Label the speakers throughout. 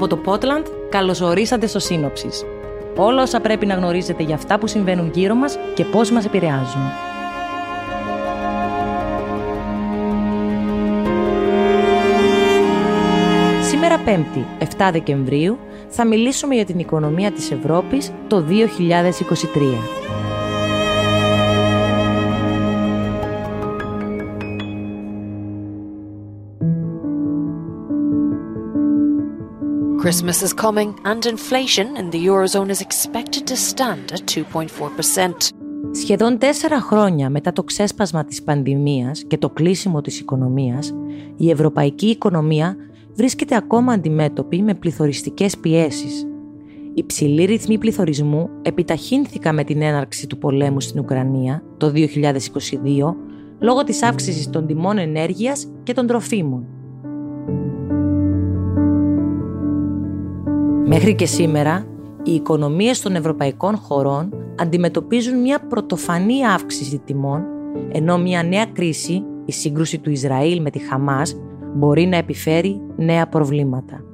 Speaker 1: Από το Πότλαντ, καλωσορίσατε στο Σύνοψης. Όλα όσα πρέπει να γνωρίζετε για αυτά που συμβαίνουν γύρω μας και πώς μας επηρεάζουν. Σήμερα 5η, 7 Δεκεμβρίου, θα μιλήσουμε για την οικονομία της Ευρώπης το 2023.
Speaker 2: Christmas is coming and inflation in the Eurozone is expected to stand at 2.4%.
Speaker 1: Σχεδόν τέσσερα χρόνια μετά το ξέσπασμα της πανδημίας και το κλείσιμο της οικονομίας, η ευρωπαϊκή οικονομία βρίσκεται ακόμα αντιμέτωπη με πληθωριστικές πιέσεις. Οι ψηλοί ρυθμοί πληθωρισμού επιταχύνθηκαν με την έναρξη του πολέμου στην Ουκρανία το 2022 λόγω της αύξησης των τιμών ενέργειας και των τροφίμων. Μέχρι και σήμερα, οι οικονομίες των ευρωπαϊκών χωρών αντιμετωπίζουν μια πρωτοφανή αύξηση τιμών, ενώ μια νέα κρίση, η σύγκρουση του Ισραήλ με τη Χαμάς, μπορεί να επιφέρει νέα προβλήματα.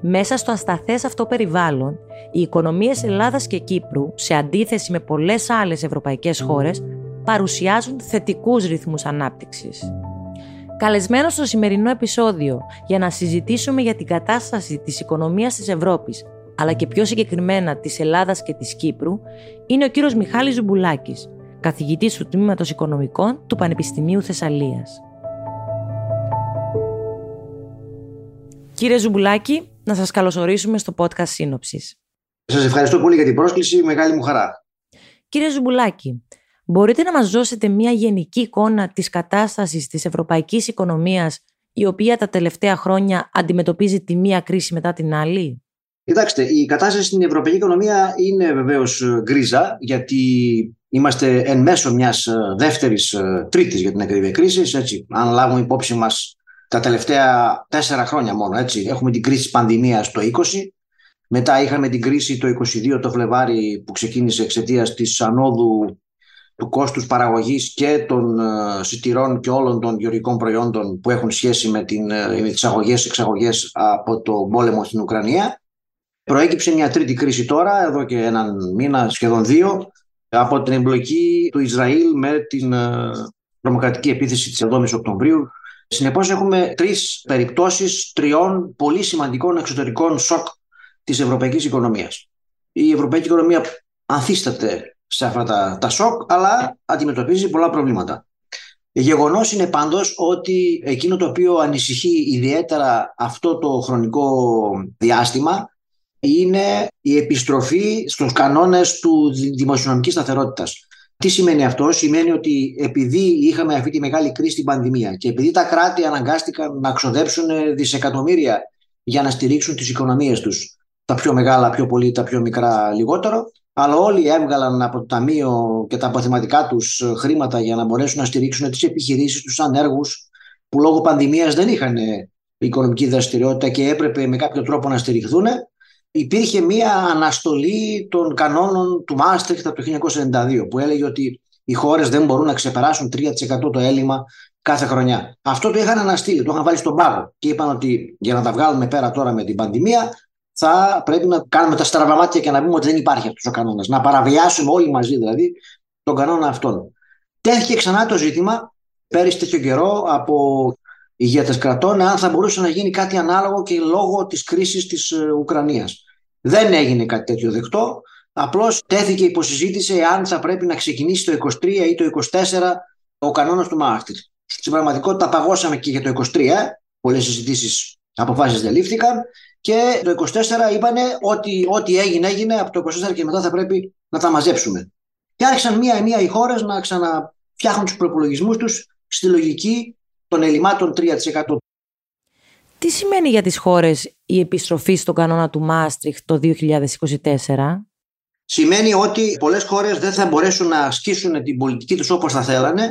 Speaker 1: Μέσα στο ασταθές αυτό περιβάλλον, οι οικονομίες Ελλάδας και Κύπρου, σε αντίθεση με πολλές άλλες ευρωπαϊκές χώρες, παρουσιάζουν θετικούς ρυθμούς ανάπτυξης. Καλεσμένο στο σημερινό επεισόδιο για να συζητήσουμε για την κατάσταση της οικονομίας της Ευρώπης, αλλά και πιο συγκεκριμένα της Ελλάδας και της Κύπρου, είναι ο κύριος Μιχάλης Ζουμπουλάκης, καθηγητής του Τμήματος Οικονομικών του Πανεπιστημίου Θεσσαλίας. Κύριε Ζουμπουλάκη, να σας καλωσορίσουμε στο podcast Σύνοψης.
Speaker 3: Σας ευχαριστώ πολύ για την πρόσκληση, μεγάλη μου χαρά.
Speaker 1: Κύριε Ζουμπουλάκη, Μπορείτε να μας δώσετε μια γενική εικόνα της κατάστασης της ευρωπαϊκής οικονομίας η οποία τα τελευταία χρόνια αντιμετωπίζει τη μία κρίση μετά την άλλη;
Speaker 3: Κοιτάξτε, η κατάσταση στην ευρωπαϊκή οικονομία είναι βεβαίως γκρίζα γιατί είμαστε εν μέσω μιας ε, δεύτερης, ε, τρίτης για την ακρίβεια κρίση. Έτσι, αν λάβουμε υπόψη μας τα τελευταία τέσσερα χρόνια μόνο. Έτσι. Έχουμε την κρίση της πανδημίας το 20, μετά είχαμε την κρίση το 22 το Φλεβάρι που ξεκίνησε εξαιτίας της ανόδου του κόστους παραγωγής και των ε, σιτηρών και όλων των γεωργικών προϊόντων που έχουν σχέση με, την, ε, με τις αγωγές εξαγωγές από το πόλεμο στην Ουκρανία. Προέκυψε μια τρίτη κρίση τώρα, εδώ και έναν μήνα, σχεδόν δύο, από την εμπλοκή του Ισραήλ με την ε, τρομοκρατική επίθεση της 7ης Οκτωβρίου. Συνεπώς έχουμε τρεις περιπτώσεις τριών πολύ σημαντικών εξωτερικών σοκ της ευρωπαϊκής οικονομίας. Η ευρωπαϊκή οικονομία ανθίσταται σε αυτά τα, τα σοκ, αλλά αντιμετωπίζει πολλά προβλήματα. Γεγονός είναι πάντως ότι εκείνο το οποίο ανησυχεί ιδιαίτερα αυτό το χρονικό διάστημα είναι η επιστροφή στους κανόνες του δημοσιονομικής σταθερότητας. Τι σημαίνει αυτό, σημαίνει ότι επειδή είχαμε αυτή τη μεγάλη κρίση στην πανδημία και επειδή τα κράτη αναγκάστηκαν να ξοδέψουν δισεκατομμύρια για να στηρίξουν τις οικονομίες τους, τα πιο μεγάλα πιο πολύ, τα πιο μικρά λιγότερο, αλλά όλοι έβγαλαν από το ταμείο και τα αποθεματικά τους χρήματα για να μπορέσουν να στηρίξουν τις επιχειρήσεις, τους ανέργους που λόγω πανδημίας δεν είχαν οικονομική δραστηριότητα και έπρεπε με κάποιο τρόπο να στηριχθούν. Υπήρχε μία αναστολή των κανόνων του Μάστριχτ από το 1992 που έλεγε ότι οι χώρες δεν μπορούν να ξεπεράσουν 3% το έλλειμμα κάθε χρονιά. Αυτό το είχαν αναστείλει, το είχαν βάλει στον πάγο και είπαν ότι για να τα βγάλουμε πέρα τώρα με την πανδημία θα πρέπει να κάνουμε τα στραβαμάτια και να πούμε ότι δεν υπάρχει αυτός ο κανόνας. Να παραβιάσουμε όλοι μαζί δηλαδή τον κανόνα αυτόν. Τέθηκε ξανά το ζήτημα πέρυσι τέτοιο καιρό από ηγέτες κρατών αν θα μπορούσε να γίνει κάτι ανάλογο και λόγω της κρίσης της ε, Ουκρανίας. Δεν έγινε κάτι τέτοιο δεκτό. Απλώς τέθηκε υποσυζήτηση αν θα πρέπει να ξεκινήσει το 23 ή το 24 ο κανόνας του Μάχτιτ. Στην πραγματικότητα παγώσαμε και για το 23. Πολλές συζητήσεις αποφάσεις δεν λήφθηκαν και το 24 είπανε ότι ό,τι έγινε έγινε από το 24 και μετά θα πρέπει να τα μαζέψουμε. Και άρχισαν μία-μία οι χώρες να ξαναφτιάχνουν τους προπολογισμούς τους στη λογική των ελλημάτων 3%.
Speaker 1: Τι σημαίνει για τις χώρες η επιστροφή στον κανόνα του Μάστριχ το 2024?
Speaker 3: Σημαίνει ότι πολλές χώρες δεν θα μπορέσουν να ασκήσουν την πολιτική τους όπως θα θέλανε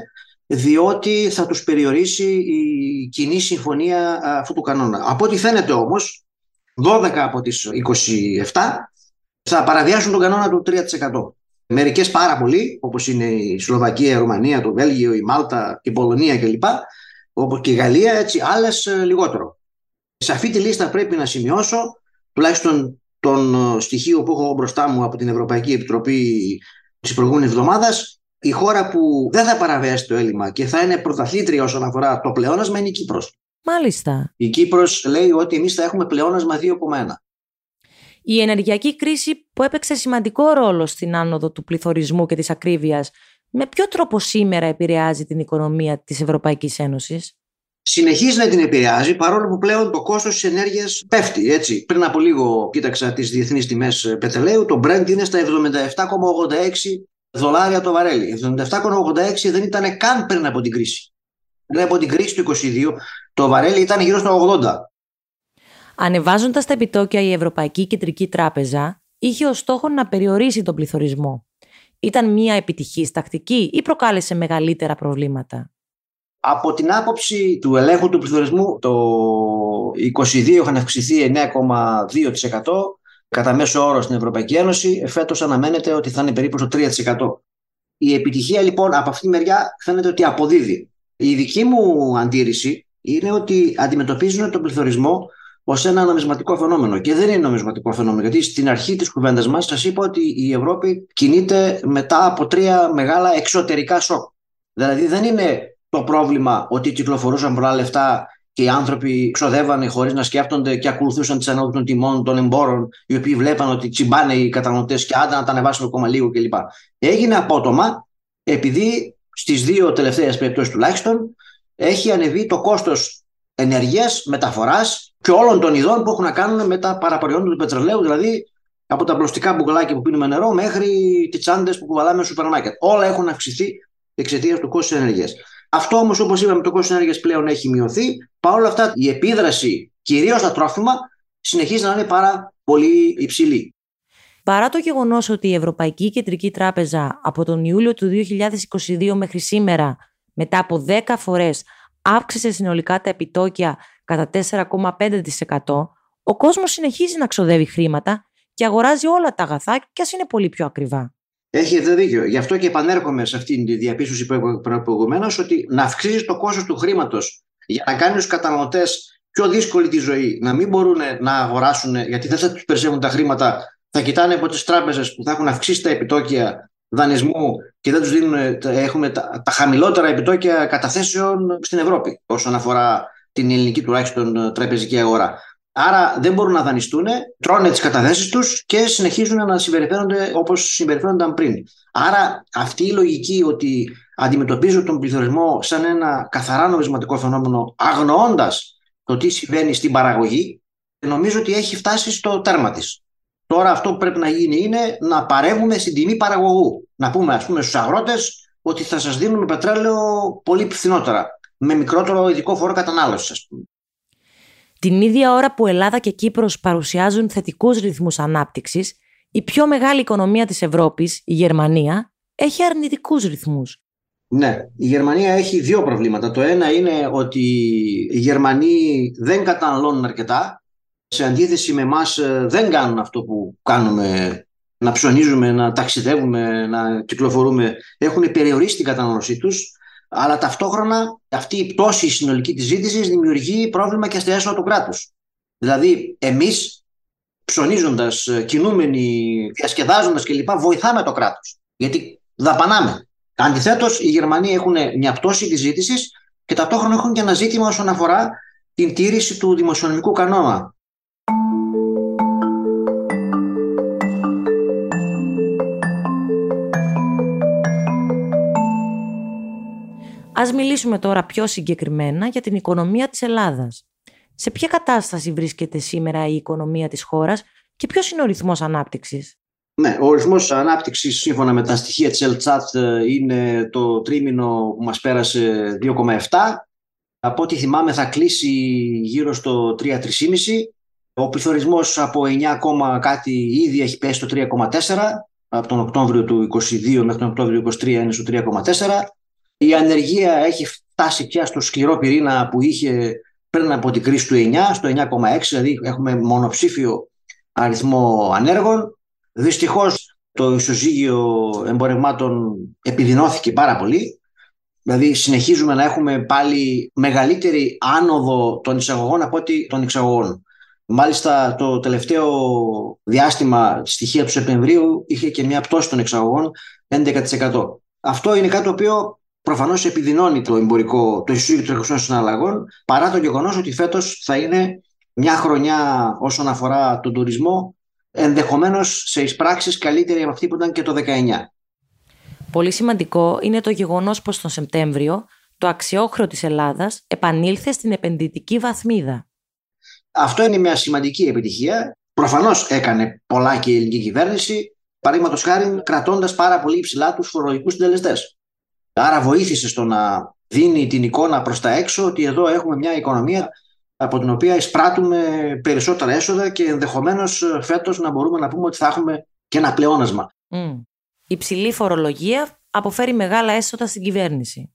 Speaker 3: διότι θα τους περιορίσει η κοινή συμφωνία αυτού του κανόνα. Από ό,τι φαίνεται όμως 12 από τις 27 θα παραβιάσουν τον κανόνα του 3%. Μερικές πάρα πολύ, όπως είναι η Σλοβακία, η Ρουμανία, το Βέλγιο, η Μάλτα, η Πολωνία κλπ. Όπως και η Γαλλία, έτσι, άλλες ε, λιγότερο. Σε αυτή τη λίστα πρέπει να σημειώσω, τουλάχιστον τον ε, στοιχείο που έχω μπροστά μου από την Ευρωπαϊκή Επιτροπή της προηγούμενης εβδομάδας, η χώρα που δεν θα παραβιάσει το έλλειμμα και θα είναι πρωταθλήτρια όσον αφορά το πλεόνασμα είναι η Κύπρος.
Speaker 1: Μάλιστα.
Speaker 3: Η Κύπρος λέει ότι εμείς θα έχουμε πλεόνασμα 2,1.
Speaker 1: Η ενεργειακή κρίση που έπαιξε σημαντικό ρόλο στην άνοδο του πληθωρισμού και της ακρίβειας, με ποιο τρόπο σήμερα επηρεάζει την οικονομία της Ευρωπαϊκής Ένωσης;
Speaker 3: Συνεχίζει να την επηρεάζει παρόλο που πλέον το κόστος της ενέργειας πέφτει. Έτσι. Πριν από λίγο κοίταξα τις διεθνείς τιμές πετρελαίου, το Brent είναι στα 77,86 δολάρια το βαρέλι. 77,86 δεν ήταν καν πριν από την κρίση. Πριν από την κρίση του 2022 το βαρέλι ήταν γύρω στα 80.
Speaker 1: Ανεβάζοντας τα επιτόκια η Ευρωπαϊκή Κεντρική Τράπεζα είχε ως στόχο να περιορίσει τον πληθωρισμό. Ήταν μια επιτυχής τακτική ή προκάλεσε μεγαλύτερα προβλήματα;
Speaker 3: Από την άποψη του ελέγχου του πληθωρισμού το 2022 είχαν αυξηθεί 9,2% κατά μέσο όρο στην Ευρωπαϊκή Ένωση. Φέτος αναμένεται ότι θα είναι περίπου στο 3%. Η επιτυχία λοιπόν από αυτή τη μεριά φαίνεται ότι αποδίδει. Η δική μου αντίρρηση είναι ότι αντιμετωπίζουν τον πληθωρισμό ως ένα νομισματικό φαινόμενο. Και δεν είναι νομισματικό φαινόμενο, γιατί στην αρχή της κουβέντας μας σας είπα ότι η Ευρώπη κινείται μετά από τρία μεγάλα εξωτερικά σοκ. Δηλαδή δεν είναι το πρόβλημα ότι κυκλοφορούσαν πολλά λεφτά και οι άνθρωποι ξοδεύανε χωρίς να σκέφτονται και ακολουθούσαν τις ανόδου των τιμών των εμπόρων, οι οποίοι βλέπαν ότι τσιμπάνε οι καταναλωτές και άντα να τα ανεβάσουμε ακόμα λίγο κλπ. Έγινε απότομα επειδή στις δύο τελευταίες περιπτώσεις τουλάχιστον έχει ανεβεί το κόστος ενεργεία, μεταφοράς και όλων των ειδών που έχουν να κάνουν με τα παραπροϊόντα του πετρελαίου, δηλαδή από τα μπροστικά μπουκαλάκια που πίνουμε νερό μέχρι τις τσάντες που κουβαλάμε στο σούπερ μάρκετ. Όλα έχουν αυξηθεί εξαιτίας του κόστους ενέργειας. Αυτό όμως, όπως είπαμε, το κόστος ενέργειας πλέον έχει μειωθεί. Παρ' όλα αυτά, η επίδραση κυρίως στα τρόφιμα συνεχίζει να είναι πάρα πολύ υψηλή.
Speaker 1: Παρά το γεγονός ότι η Ευρωπαϊκή Κεντρική Τράπεζα από τον Ιούλιο του 2022 μέχρι σήμερα, μετά από 10 φορές αύξησε συνολικά τα επιτόκια κατά 4,5%, ο κόσμος συνεχίζει να ξοδεύει χρήματα και αγοράζει όλα τα αγαθά και ας είναι πολύ πιο ακριβά.
Speaker 3: Έχετε δίκιο. Γι' αυτό και επανέρχομαι σε αυτή τη διαπίστωση που είπα προηγουμένως, ότι να αυξήσεις το κόστος του χρήματος για να κάνει τους καταναλωτές πιο δύσκολη τη ζωή, να μην μπορούν να αγοράσουν, γιατί δεν θα τους περισσεύουν τα χρήματα, θα κοιτάνε από τις τράπεζες που θα έχουν αυξήσει τα επιτόκια δανεισμού και δεν τους δίνουν, έχουμε τα, τα χαμηλότερα επιτόκια καταθέσεων στην Ευρώπη, όσον αφορά την ελληνική τουλάχιστον τραπεζική αγορά. Άρα δεν μπορούν να δανειστούν, τρώνε τις καταθέσεις τους και συνεχίζουν να συμπεριφέρονται όπως συμπεριφέρονταν πριν. Άρα αυτή η λογική ότι αντιμετωπίζουν τον πληθωρισμό σαν ένα καθαρά νομισματικό φαινόμενο, αγνοώντας το τι συμβαίνει στην παραγωγή, νομίζω ότι έχει φτάσει στο τέρμα της. Τώρα αυτό που πρέπει να γίνει είναι να παρεύουμε στην τιμή παραγωγού. Να πούμε ας πούμε στους αγρότες ότι θα σας δίνουμε πετρέλαιο πολύ φθηνότερα, με μικρότερο ειδικό φόρο κατανάλωσης ας πούμε.
Speaker 1: Την ίδια ώρα που Ελλάδα και Κύπρος παρουσιάζουν θετικούς ρυθμούς ανάπτυξης, η πιο μεγάλη οικονομία της Ευρώπης, η Γερμανία, έχει αρνητικούς ρυθμούς.
Speaker 3: Ναι, η Γερμανία έχει δύο προβλήματα. Το ένα είναι ότι οι Γερμανοί δεν καταναλώνουν αρκετά. Σε αντίθεση με εμάς δεν κάνουν αυτό που κάνουμε να ψωνίζουμε, να ταξιδεύουμε, να κυκλοφορούμε. Έχουν περιορίσει την κατανάλωσή τους αλλά ταυτόχρονα αυτή η πτώση συνολική της ζήτησης δημιουργεί πρόβλημα και στα έσοδα του κράτους. Δηλαδή εμείς ψωνίζοντας, κινούμενοι, διασκεδάζοντας κλπ. βοηθάμε το κράτος. Γιατί δαπανάμε. Αντιθέτως, οι Γερμανοί έχουν μια πτώση της ζήτησης και ταυτόχρονα έχουν και ένα ζήτημα όσον αφορά την τήρηση του δημοσιονομικού κανόνα.
Speaker 1: Ας μιλήσουμε τώρα πιο συγκεκριμένα για την οικονομία της Ελλάδας. Σε ποια κατάσταση βρίσκεται σήμερα η οικονομία της χώρας και ποιος είναι ο ρυθμός ανάπτυξης;
Speaker 3: Ναι, ο ρυθμός ανάπτυξης σύμφωνα με τα στοιχεία της ΕΛΤΣΑΤ είναι το τρίμηνο που μας πέρασε 2,7. Από ό,τι θυμάμαι θα κλείσει γύρω στο 3-3,5. Ο πληθωρισμός από 9, κάτι ήδη έχει πέσει στο 3,4. Από τον Οκτώβριο του 2022 μέχρι τον Οκτώβριο του 2023 είναι στο 3,4. Η ανεργία έχει φτάσει πια στο σκληρό πυρήνα που είχε πριν από την κρίση του 9, στο 9,6, δηλαδή έχουμε μονοψήφιο αριθμό ανέργων. Δυστυχώς το ισοζύγιο εμπορευμάτων επιδεινώθηκε πάρα πολύ. Δηλαδή συνεχίζουμε να έχουμε πάλι μεγαλύτερη άνοδο των εισαγωγών από ότι των εξαγωγών. Μάλιστα το τελευταίο διάστημα στοιχεία του Σεπτεμβρίου είχε και μια πτώση των εξαγωγών 11%. Αυτό είναι κάτι το οποίο προφανώς επιδεινώνει το εμπορικό, το ισούγιο των εργασιών συναλλαγών, παρά το γεγονός ότι φέτος θα είναι μια χρονιά όσον αφορά τον τουρισμό, ενδεχομένως σε εισπράξεις καλύτερη από αυτή που ήταν και το 19.
Speaker 1: Πολύ σημαντικό είναι το γεγονός πως τον Σεπτέμβριο το αξιόχρεο της Ελλάδας επανήλθε στην επενδυτική βαθμίδα.
Speaker 3: Αυτό είναι μια σημαντική επιτυχία. Προφανώς έκανε πολλά και η ελληνική κυβέρνηση, παραδείγματος χάρη κρατώντας πάρα πολύ υψηλά τους φορολογικούς συντελεστές. Άρα βοήθησε στο να δίνει την εικόνα προς τα έξω ότι εδώ έχουμε μια οικονομία από την οποία εισπράττουμε περισσότερα έσοδα και ενδεχομένως φέτος να μπορούμε να πούμε ότι θα έχουμε και ένα πλεόνασμα.
Speaker 1: Mm. Η ψηλή φορολογία αποφέρει μεγάλα έσοδα στην κυβέρνηση.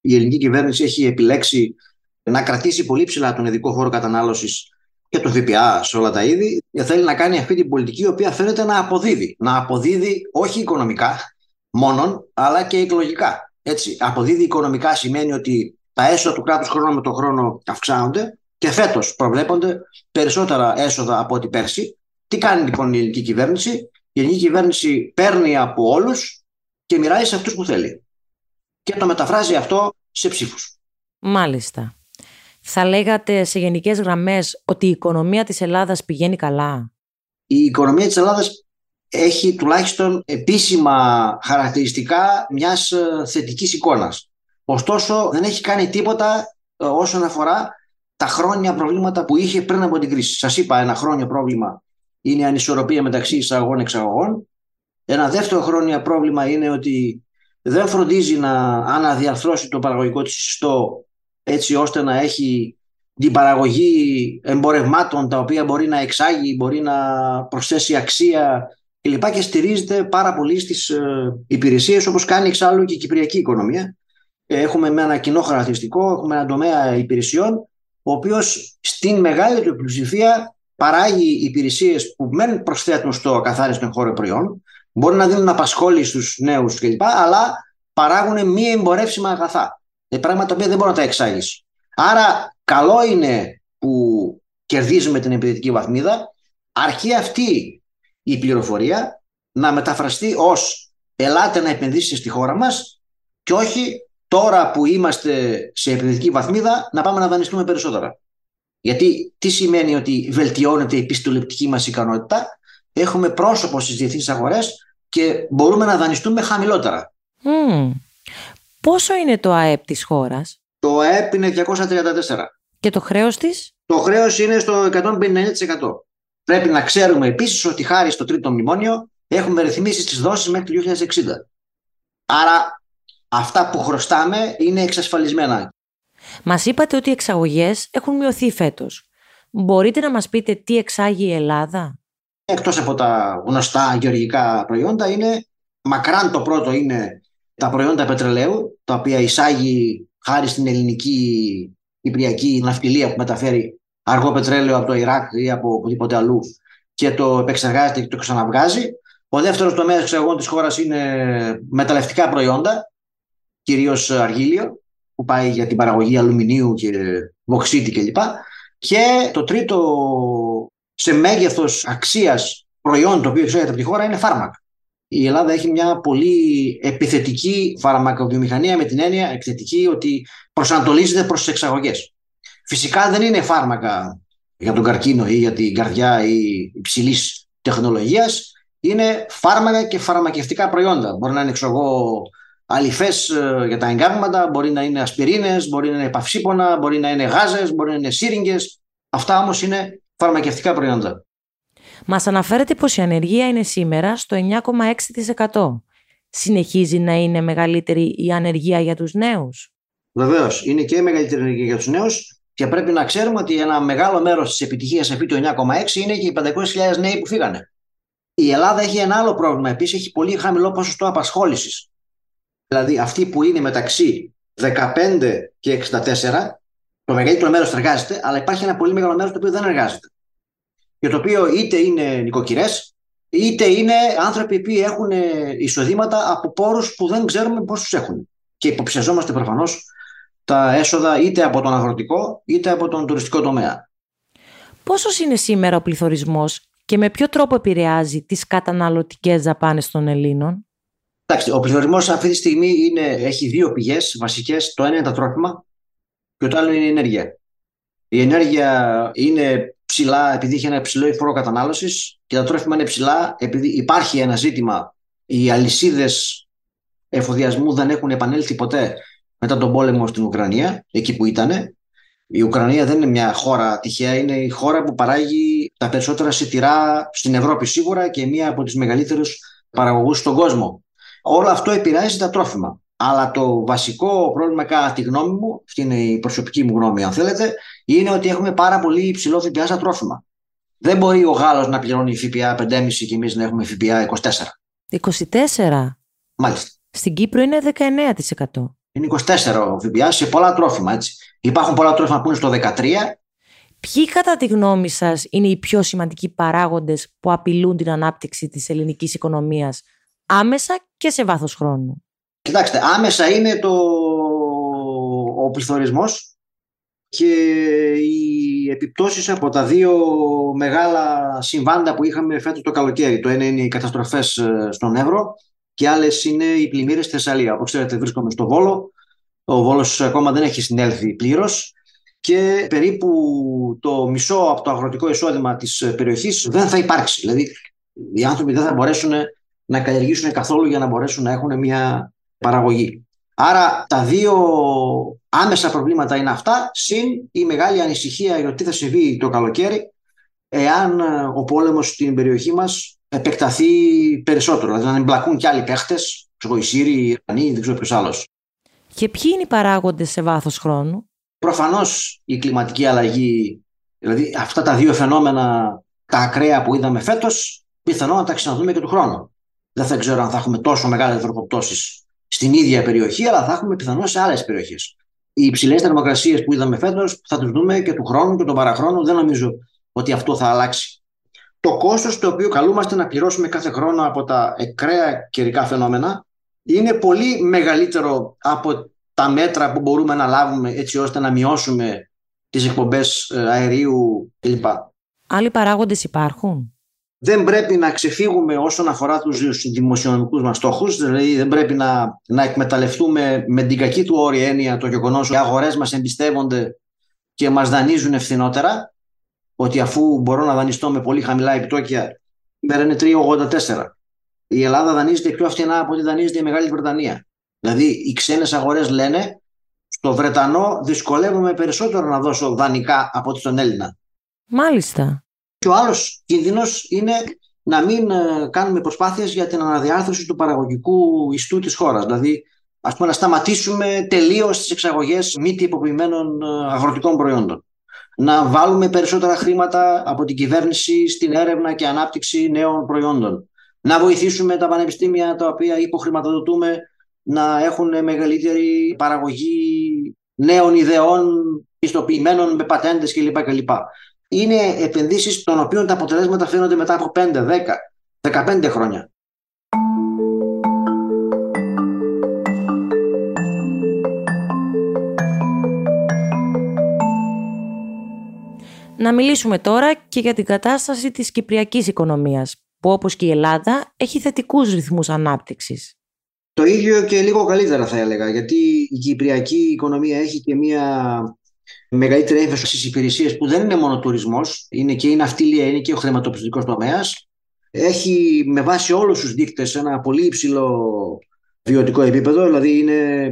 Speaker 3: Η ελληνική κυβέρνηση έχει επιλέξει να κρατήσει πολύ ψηλά τον ειδικό φόρο κατανάλωσης και το ΦΠΑ σε όλα τα είδη. Και θέλει να κάνει αυτή την πολιτική, η οποία φαίνεται να αποδίδει. Να αποδίδει όχι οικονομικά μόνον, αλλά και εκλογικά. Έτσι, αποδίδει οικονομικά σημαίνει ότι τα έσοδα του κράτους χρόνο με τον χρόνο αυξάνονται και φέτος προβλέπονται περισσότερα έσοδα από ό,τι πέρσι. Τι κάνει λοιπόν η ελληνική κυβέρνηση, η ελληνική κυβέρνηση παίρνει από όλους και μοιράζει σε αυτούς που θέλει. Και το μεταφράζει αυτό σε ψήφους.
Speaker 1: Μάλιστα. Θα λέγατε σε γενικές γραμμές ότι η οικονομία της Ελλάδας πηγαίνει καλά;
Speaker 3: Η οικονομία της Ελλάδας έχει τουλάχιστον επίσημα χαρακτηριστικά μιας ε, θετικής εικόνας. Ωστόσο δεν έχει κάνει τίποτα ε, όσον αφορά τα χρόνια προβλήματα που είχε πριν από την κρίση. Σας είπα ένα χρόνιο πρόβλημα είναι η ανισορροπία μεταξύ εισαγωγών και εξαγωγών. Ένα δεύτερο χρόνια πρόβλημα είναι ότι δεν φροντίζει να αναδιαρθρώσει το παραγωγικό της συστό έτσι ώστε να έχει την παραγωγή εμπορευμάτων τα οποία μπορεί να εξάγει, μπορεί να προσθέσει αξία κλπ. Και στηρίζεται πάρα πολύ στις ε, υπηρεσίες όπως κάνει εξάλλου και η κυπριακή οικονομία. Ε, έχουμε με ένα κοινό χαρακτηριστικό, έχουμε ένα τομέα υπηρεσιών ο οποίος στην μεγάλη του πλειοψηφία παράγει υπηρεσίες που δεν προσθέτουν στο ακαθάριστο εγχώριο προϊόν, μπορεί να δίνουν απασχόληση στους νέους κλπ. Αλλά παράγουν μη εμπορεύσιμα αγαθά. Ε, πράγματα τα οποία δεν μπορεί να τα εξάγεις. Άρα, καλό είναι που κερδίζουμε την επιδετική βαθμίδα, αρκεί αυτή η πληροφορία να μεταφραστεί ως ελάτε να επενδύσετε στη χώρα μας και όχι τώρα που είμαστε σε επιδετική βαθμίδα να πάμε να δανειστούμε περισσότερα. Γιατί τι σημαίνει ότι βελτιώνεται η πιστοληπτική μας ικανότητα, έχουμε πρόσωπο στις διεθνείς αγορές και μπορούμε να δανειστούμε χαμηλότερα.
Speaker 1: Mm. Πόσο είναι το ΑΕΠ της χώρας;
Speaker 3: Το ΑΕΠ είναι 234.
Speaker 1: Και το χρέος της;
Speaker 3: Το χρέος είναι στο 159%. Πρέπει να ξέρουμε επίσης ότι χάρη στο τρίτο μνημόνιο έχουμε ρυθμίσεις τις δόσεις μέχρι το 2060. Άρα αυτά που χρωστάμε είναι εξασφαλισμένα.
Speaker 1: Μας είπατε ότι οι εξαγωγές έχουν μειωθεί φέτος. Μπορείτε να μας πείτε τι εξάγει η Ελλάδα;
Speaker 3: Εκτός από τα γνωστά γεωργικά προϊόντα, είναι μακράν το πρώτο είναι τα προϊόντα πετρελαίου, τα οποία εισάγει χάρη στην ελληνική υπηριακή ναυτιλία που μεταφέρει αργό πετρέλαιο από το Ιράκ ή από οπουδήποτε αλλού και το επεξεργάζεται και το ξαναβγάζει. Ο δεύτερος τομέας εξαγωγών της χώρας είναι μεταλλευτικά προϊόντα, κυρίως αργύλιο που πάει για την παραγωγή αλουμινίου και βοξίτη κλπ. Και το τρίτο σε μέγεθος αξίας προϊόν το οποίο εξάγεται από τη χώρα είναι φάρμακα. Η Ελλάδα έχει μια πολύ επιθετική φαρμακοβιομηχανία με την έννοια επιθετική ότι προσανατολίζεται προς τις εξαγωγές. Φυσικά δεν είναι φάρμακα για τον καρκίνο ή για την καρδιά ή υψηλής τεχνολογίας. Είναι φάρμακα και φαρμακευτικά προϊόντα. Μπορεί να είναι εξωγό αληφέ ε, για τα εγκάβματα, μπορεί να είναι ασπιρίνες, μπορεί να είναι παυσίπονα, μπορεί να είναι γάζες, μπορεί να είναι σύριγγες. Αυτά όμως είναι φαρμακευτικά προϊόντα.
Speaker 1: Μας αναφέρετε πως η ανεργία είναι σήμερα στο 9,6%. Συνεχίζει να είναι μεγαλύτερη η ανεργία για τους νέους;
Speaker 3: Βεβαίως, είναι και η μεγαλύτερη ανεργία για τους νέους και πρέπει να ξέρουμε ότι ένα μεγάλο μέρος της επιτυχίας αυτή του 9,6 είναι και οι 500.000 νέοι που φύγανε. Η Ελλάδα έχει ένα άλλο πρόβλημα. Επίσης, έχει πολύ χαμηλό ποσοστό απασχόλησης δηλαδή αυτοί που είναι μεταξύ 15 και 64, το μεγαλύτερο μέρος εργάζεται, αλλά υπάρχει ένα πολύ μεγάλο μέρος το οποίο δεν εργάζεται. Και το οποίο είτε είναι νοικοκυρές, είτε είναι άνθρωποι που έχουν εισοδήματα από πόρους που δεν ξέρουμε πόσους έχουν. και υποψιαζόμαστε προφανώς τα έσοδα είτε από τον αγροτικό είτε από τον τουριστικό τομέα.
Speaker 1: Πόσος είναι σήμερα ο πληθωρισμός και με ποιο τρόπο επηρεάζει τις καταναλωτικές δαπάνες των Ελλήνων;
Speaker 3: Εντάξει, ο πληθωρισμός αυτή τη στιγμή είναι, έχει δύο πηγές βασικές. Το ένα είναι τα τρόφιμα και το άλλο είναι η ενέργεια. Η ενέργεια είναι ψηλά επειδή έχει ένα ψηλό υφόρο κατανάλωσης και τα τρόφιμα είναι ψηλά επειδή υπάρχει ένα ζήτημα. Οι αλυσίδες εφοδιασμού δεν έχουν επανέλθει ποτέ μετά τον πόλεμο στην Ουκρανία, εκεί που ήταν. Η Ουκρανία δεν είναι μια χώρα τυχαία, είναι η χώρα που παράγει τα περισσότερα σιτηρά στην Ευρώπη σίγουρα και μία από τις μεγαλύτερους παραγωγούς στον κόσμο. Όλο αυτό επηρεάζει τα τρόφιμα. Αλλά το βασικό πρόβλημα, κατά τη γνώμη μου, αυτή είναι η προσωπική μου γνώμη, αν θέλετε, είναι ότι έχουμε πάρα πολύ υψηλό ΦΠΑ στα τρόφιμα. Δεν μπορεί ο Γάλλος να πληρώνει ΦΠΑ 5,5 και εμείς να έχουμε ΦΠΑ
Speaker 1: 24. 24.
Speaker 3: Μάλιστα.
Speaker 1: Στην Κύπρο είναι 19%.
Speaker 3: Είναι 24 ο ΦΠΑ σε πολλά τρόφιμα. Έτσι. Υπάρχουν πολλά τρόφιμα που είναι στο 13.
Speaker 1: Ποιοι κατά τη γνώμη σας είναι οι πιο σημαντικοί παράγοντες που απειλούν την ανάπτυξη της ελληνικής οικονομίας άμεσα και σε βάθος χρόνου;
Speaker 3: Κοιτάξτε, άμεσα είναι το... ο πληθωρισμός και οι επιπτώσεις από τα δύο μεγάλα συμβάντα που είχαμε φέτος το καλοκαίρι. Το ένα είναι οι καταστροφές ε, στον Εύρο και άλλες είναι οι πλημμύρες στη Θεσσαλία. Όπως ξέρετε, βρίσκομαι στο Βόλο. Ο Βόλος ακόμα δεν έχει συνέλθει πλήρως και περίπου το μισό από το αγροτικό εισόδημα της περιοχής δεν θα υπάρξει. Δηλαδή, οι άνθρωποι δεν θα μπορέσουν να καλλιεργήσουν καθόλου για να μπορέσουν να έχουν μια παραγωγή. Άρα τα δύο άμεσα προβλήματα είναι αυτά, συν η μεγάλη ανησυχία για το τι θα συμβεί το καλοκαίρι εάν ο πόλεμος στην περιοχή μας επεκταθεί περισσότερο. Δηλαδή να εμπλακούν και άλλοι παίχτες, οι Σύριοι, οι Ιρανοί, δεν ξέρω ποιος άλλος.
Speaker 1: Και ποιοι είναι οι παράγοντες σε βάθος χρόνου;
Speaker 3: Προφανώς η κλιματική αλλαγή, δηλαδή αυτά τα δύο φαινόμενα, τα ακραία που είδαμε φέτος, πιθανόν να τα ξαναδούμε και του χρόνου. Δεν θα ξέρω αν θα έχουμε τόσο μεγάλες τροποπτώσει στην ίδια περιοχή, αλλά θα έχουμε πιθανόν σε άλλες περιοχές. Οι υψηλές θερμοκρασίες που είδαμε φέτος θα τους δούμε και του χρόνου και τον παραχρόνου. Δεν νομίζω ότι αυτό θα αλλάξει το κόστος το οποίο καλούμαστε να πληρώσουμε κάθε χρόνο από τα εκραία καιρικά φαινόμενα είναι πολύ μεγαλύτερο από τα μέτρα που μπορούμε να λάβουμε έτσι ώστε να μειώσουμε τις εκπομπές ε, αερίου κλπ.
Speaker 1: Άλλοι παράγοντες υπάρχουν;
Speaker 3: Δεν πρέπει να ξεφύγουμε όσον αφορά τους δημοσιονομικούς μας στόχους, δηλαδή δεν πρέπει να, να εκμεταλλευτούμε με την κακή του όρη έννοια το γεγονός ότι οι αγορές μας εμπιστεύονται και μας δανείζουν ευθυνότερα ότι αφού μπορώ να δανειστώ με πολύ χαμηλά επιτόκια, η μέρα είναι 3,84. Η Ελλάδα δανείζεται πιο φθηνά από ό,τι δανείζεται η Μεγάλη Βρετανία. Δηλαδή, οι ξένες αγορές λένε στο Βρετανό δυσκολεύομαι περισσότερο να δώσω δανεικά από ότι στον Έλληνα.
Speaker 1: Μάλιστα.
Speaker 3: Και ο άλλος κίνδυνος είναι να μην ε, κάνουμε προσπάθειες για την αναδιάρθρωση του παραγωγικού ιστού της χώρας. Δηλαδή, ας πούμε, να σταματήσουμε τελείως τις εξαγωγές μη τυποποιημένων ε, αγροτικών προϊόντων να βάλουμε περισσότερα χρήματα από την κυβέρνηση στην έρευνα και ανάπτυξη νέων προϊόντων. Να βοηθήσουμε τα πανεπιστήμια τα οποία υποχρηματοδοτούμε να έχουν μεγαλύτερη παραγωγή νέων ιδεών πιστοποιημένων με πατέντες κλπ. κλπ. Είναι επενδύσεις των οποίων τα αποτελέσματα φαίνονται μετά από 5, 10, 15 χρόνια.
Speaker 1: Να μιλήσουμε τώρα και για την κατάσταση της κυπριακής οικονομίας, που όπως και η Ελλάδα έχει θετικούς ρυθμούς ανάπτυξης.
Speaker 3: Το ίδιο και λίγο καλύτερα θα έλεγα, γιατί η κυπριακή οικονομία έχει και μια μεγαλύτερη έμφαση στις υπηρεσίες που δεν είναι μόνο τουρισμός, είναι και η ναυτιλία, είναι και ο χρηματοπιστωτικός τομέας. Έχει με βάση όλους τους δείκτες ένα πολύ υψηλό βιωτικό επίπεδο, δηλαδή είναι,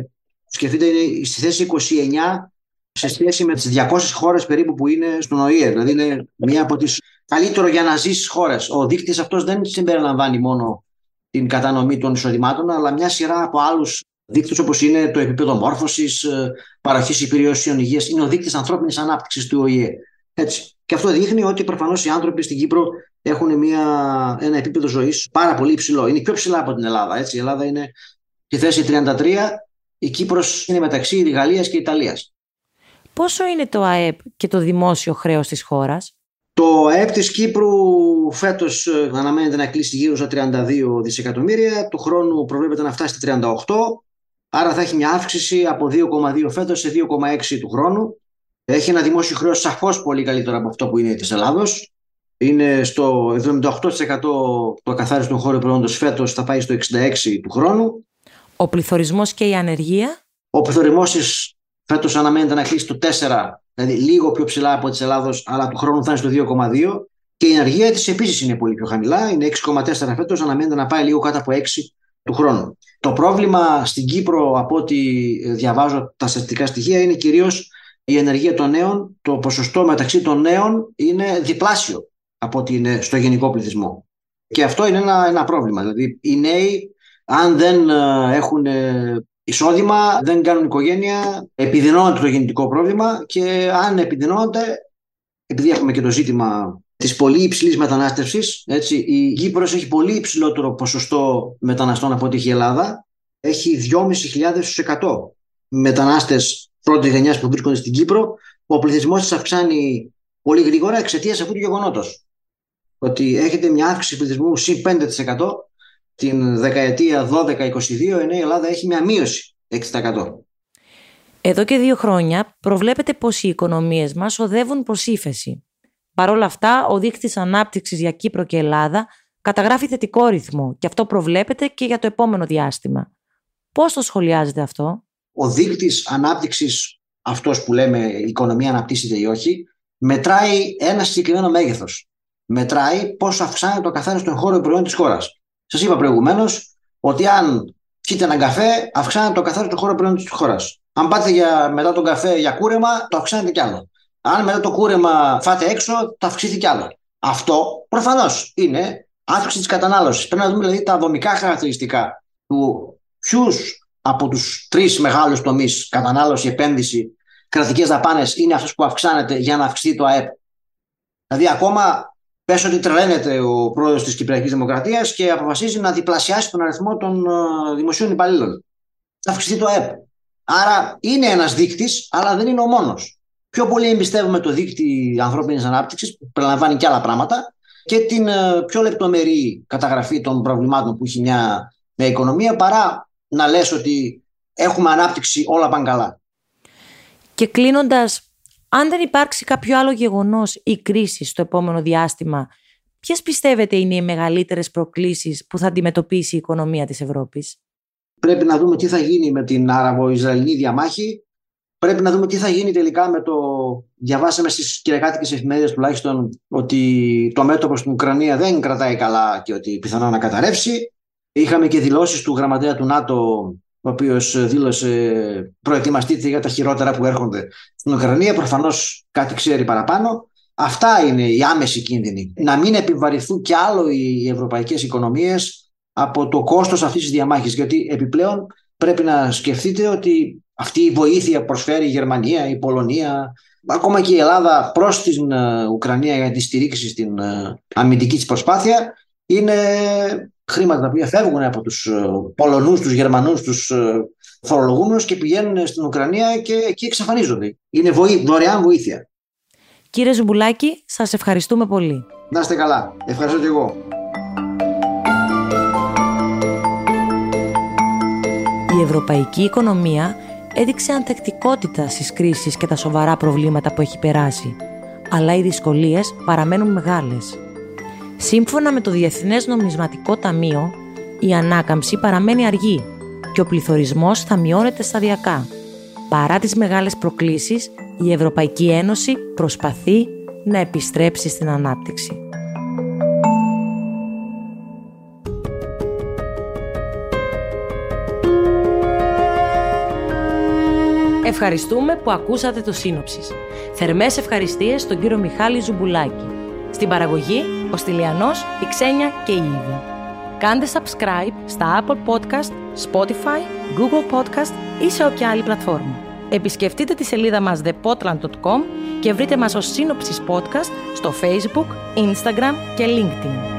Speaker 3: σκεφτείτε είναι στη θέση 29 σε σχέση με τις 200 χώρες περίπου που είναι στον ΟΗΕ. Δηλαδή είναι μία από τις καλύτερο για να ζήσει χώρες. Ο δείκτης αυτός δεν συμπεριλαμβάνει μόνο την κατανομή των εισοδημάτων, αλλά μια σειρά από άλλους δείκτες όπως είναι το επίπεδο μόρφωσης, ε, παροχής υπηρεσιών υγείας. Είναι ο δείκτης ανθρώπινης ανάπτυξης του ΟΗΕ. Έτσι. Και αυτό δείχνει ότι προφανώς οι άνθρωποι στην Κύπρο έχουν μια, ένα επίπεδο ζωής πάρα πολύ υψηλό. Είναι πιο ψηλά από την Ελλάδα. Έτσι. Η Ελλάδα είναι στη θέση 33, η Κύπρος είναι μεταξύ Γαλλίας και Ιταλίας.
Speaker 1: Πόσο είναι το ΑΕΠ και το δημόσιο χρέος της χώρας;
Speaker 3: Το ΑΕΠ της Κύπρου φέτος ε, αναμένεται να κλείσει γύρω στα 32 δισεκατομμύρια. Του χρόνου προβλέπεται να φτάσει στα 38. Άρα θα έχει μια αύξηση από 2,2 φέτος σε 2,6 του χρόνου. Έχει ένα δημόσιο χρέος σαφώς πολύ καλύτερο από αυτό που είναι της Ελλάδος. Είναι στο 78% το ακαθάριστο χώρο προϊόντος φέτος θα πάει στο 66% του χρόνου.
Speaker 1: Ο πληθωρισμός και η ανεργία;
Speaker 3: Ο πληθωρισμός φέτος αναμένεται να κλείσει το 4%, δηλαδή λίγο πιο ψηλά από της Ελλάδος, αλλά του χρόνου θα είναι στο 2,2%. Και η ενεργεία της επίσης είναι πολύ πιο χαμηλά, είναι 6,4 φέτος, αναμένεται να πάει λίγο κάτω από 6 του χρόνου. Το πρόβλημα στην Κύπρο, από ό,τι διαβάζω τα στατιστικά στοιχεία, είναι κυρίως η ενεργεία των νέων. Το ποσοστό μεταξύ των νέων είναι διπλάσιο από ό,τι είναι στο γενικό πληθυσμό. Και αυτό είναι ένα, ένα πρόβλημα. Δηλαδή, οι νέοι, αν δεν ε, έχουν ε, εισόδημα, δεν κάνουν οικογένεια, επιδεινώνεται το γεννητικό πρόβλημα και αν επιδεινώνεται, επειδή έχουμε και το ζήτημα της πολύ υψηλής μετανάστευσης. Η Κύπρος έχει πολύ υψηλότερο ποσοστό μεταναστών από ό,τι έχει η Ελλάδα. Έχει 2.500 μετανάστες πρώτης γενιάς που βρίσκονται στην Κύπρο. Ο πληθυσμός της αυξάνει πολύ γρήγορα εξαιτίας αυτού του γεγονότος. Ότι έχετε μια αύξηση πληθυσμού συν 5% την δεκαετία 12-22, ενώ η Ελλάδα έχει μια μείωση 6%.
Speaker 1: Εδώ και δύο χρόνια προβλέπεται πως οι οικονομίες μας οδεύουν προς ύφεση. Παρ' όλα αυτά, ο δείκτη ανάπτυξης για Κύπρο και Ελλάδα καταγράφει θετικό ρυθμό και αυτό προβλέπεται και για το επόμενο διάστημα. Πώς το σχολιάζετε αυτό,
Speaker 3: Ο δείκτη ανάπτυξης, αυτός που λέμε η οικονομία αναπτύσσεται ή όχι, μετράει ένα συγκεκριμένο μέγεθος. Μετράει πώς αυξάνεται το καθάριστο εγχώριο προϊόν της χώρας. Σας είπα προηγουμένως ότι αν πιείτε έναν καφέ, αυξάνεται το καθάριστο χώρο προϊόν της χώρας. Αν πάτε για, μετά τον καφέ για κούρεμα, το αυξάνεται κι άλλο αν μετά το κούρεμα φάτε έξω, θα αυξηθεί κι άλλο. Αυτό προφανώς είναι αύξηση της κατανάλωσης. Πρέπει να δούμε δηλαδή τα δομικά χαρακτηριστικά του ποιους από τους τρεις μεγάλους τομείς, κατανάλωση, επένδυση, κρατικές δαπάνες, είναι αυτό που αυξάνεται για να αυξηθεί το ΑΕΠ. Δηλαδή, ακόμα πες ότι τρελαίνεται ο πρόεδρος της Κυπριακής Δημοκρατίας και αποφασίζει να διπλασιάσει τον αριθμό των ε, δημοσίων υπαλλήλων. Θα αυξηθεί το ΑΕΠ. Άρα είναι ένας δείκτης, αλλά δεν είναι ο μόνος. Πιο πολύ εμπιστεύουμε το δίκτυο ανθρώπινης ανάπτυξης, που περιλαμβάνει και άλλα πράγματα, και την ε, πιο λεπτομερή καταγραφή των προβλημάτων που έχει μια, μια οικονομία, παρά να λες ότι έχουμε ανάπτυξη, όλα πάνε καλά.
Speaker 1: Και κλείνοντας, αν δεν υπάρξει κάποιο άλλο γεγονός ή κρίση στο επόμενο διάστημα, ποιες πιστεύετε είναι οι μεγαλύτερες προκλήσεις που θα αντιμετωπίσει η οικονομία της Ευρώπης;
Speaker 3: Πρέπει να δούμε τι θα γίνει με την Άραβο-Ισραηλινή διαμάχη Πρέπει να δούμε τι θα γίνει τελικά με το. Διαβάσαμε στις κυριακάτικες εφημερίδες τουλάχιστον ότι το μέτωπο στην Ουκρανία δεν κρατάει καλά και ότι πιθανόν να καταρρεύσει. Είχαμε και δηλώσεις του γραμματέα του ΝΑΤΟ, ο οποίος δήλωσε προετοιμαστείτε για τα χειρότερα που έρχονται στην Ουκρανία. Προφανώς κάτι ξέρει παραπάνω. Αυτά είναι οι άμεση κίνδυνοι. Να μην επιβαρηθούν κι άλλο οι ευρωπαϊκές οικονομίες από το κόστος αυτής της διαμάχης. Γιατί επιπλέον πρέπει να σκεφτείτε ότι αυτή η βοήθεια που προσφέρει η Γερμανία, η Πολωνία, ακόμα και η Ελλάδα προς την ε, Ουκρανία για τη στηρίξη στην ε, αμυντική της προσπάθεια είναι χρήματα τα οποία φεύγουν από τους ε, Πολωνούς, τους Γερμανούς, τους φορολογούμενους και πηγαίνουν στην Ουκρανία και εκεί εξαφανίζονται. Είναι δωρεάν βοήθεια.
Speaker 1: Κύριε Ζουμπουλάκη, σας ευχαριστούμε πολύ.
Speaker 3: Να είστε καλά. Ευχαριστώ και εγώ.
Speaker 1: Η ευρωπαϊκή οικονομία έδειξε ανθεκτικότητα στις κρίσεις και τα σοβαρά προβλήματα που έχει περάσει, αλλά οι δυσκολίες παραμένουν μεγάλες. Σύμφωνα με το Διεθνές Νομισματικό Ταμείο, η ανάκαμψη παραμένει αργή και ο πληθωρισμός θα μειώνεται σταδιακά. Παρά τις μεγάλες προκλήσεις, η Ευρωπαϊκή Ένωση προσπαθεί να επιστρέψει στην ανάπτυξη. Ευχαριστούμε που ακούσατε το σύνοψης. Θερμές ευχαριστίες στον κύριο Μιχάλη Ζουμπουλάκη. Στην παραγωγή, ο Στυλιανός, η Ξένια και η Ήβη. Κάντε subscribe στα Apple Podcast, Spotify, Google Podcast ή σε όποια άλλη πλατφόρμα. Επισκεφτείτε τη σελίδα μας thepodland.com και βρείτε μας ως σύνοψης podcast στο Facebook, Instagram και LinkedIn.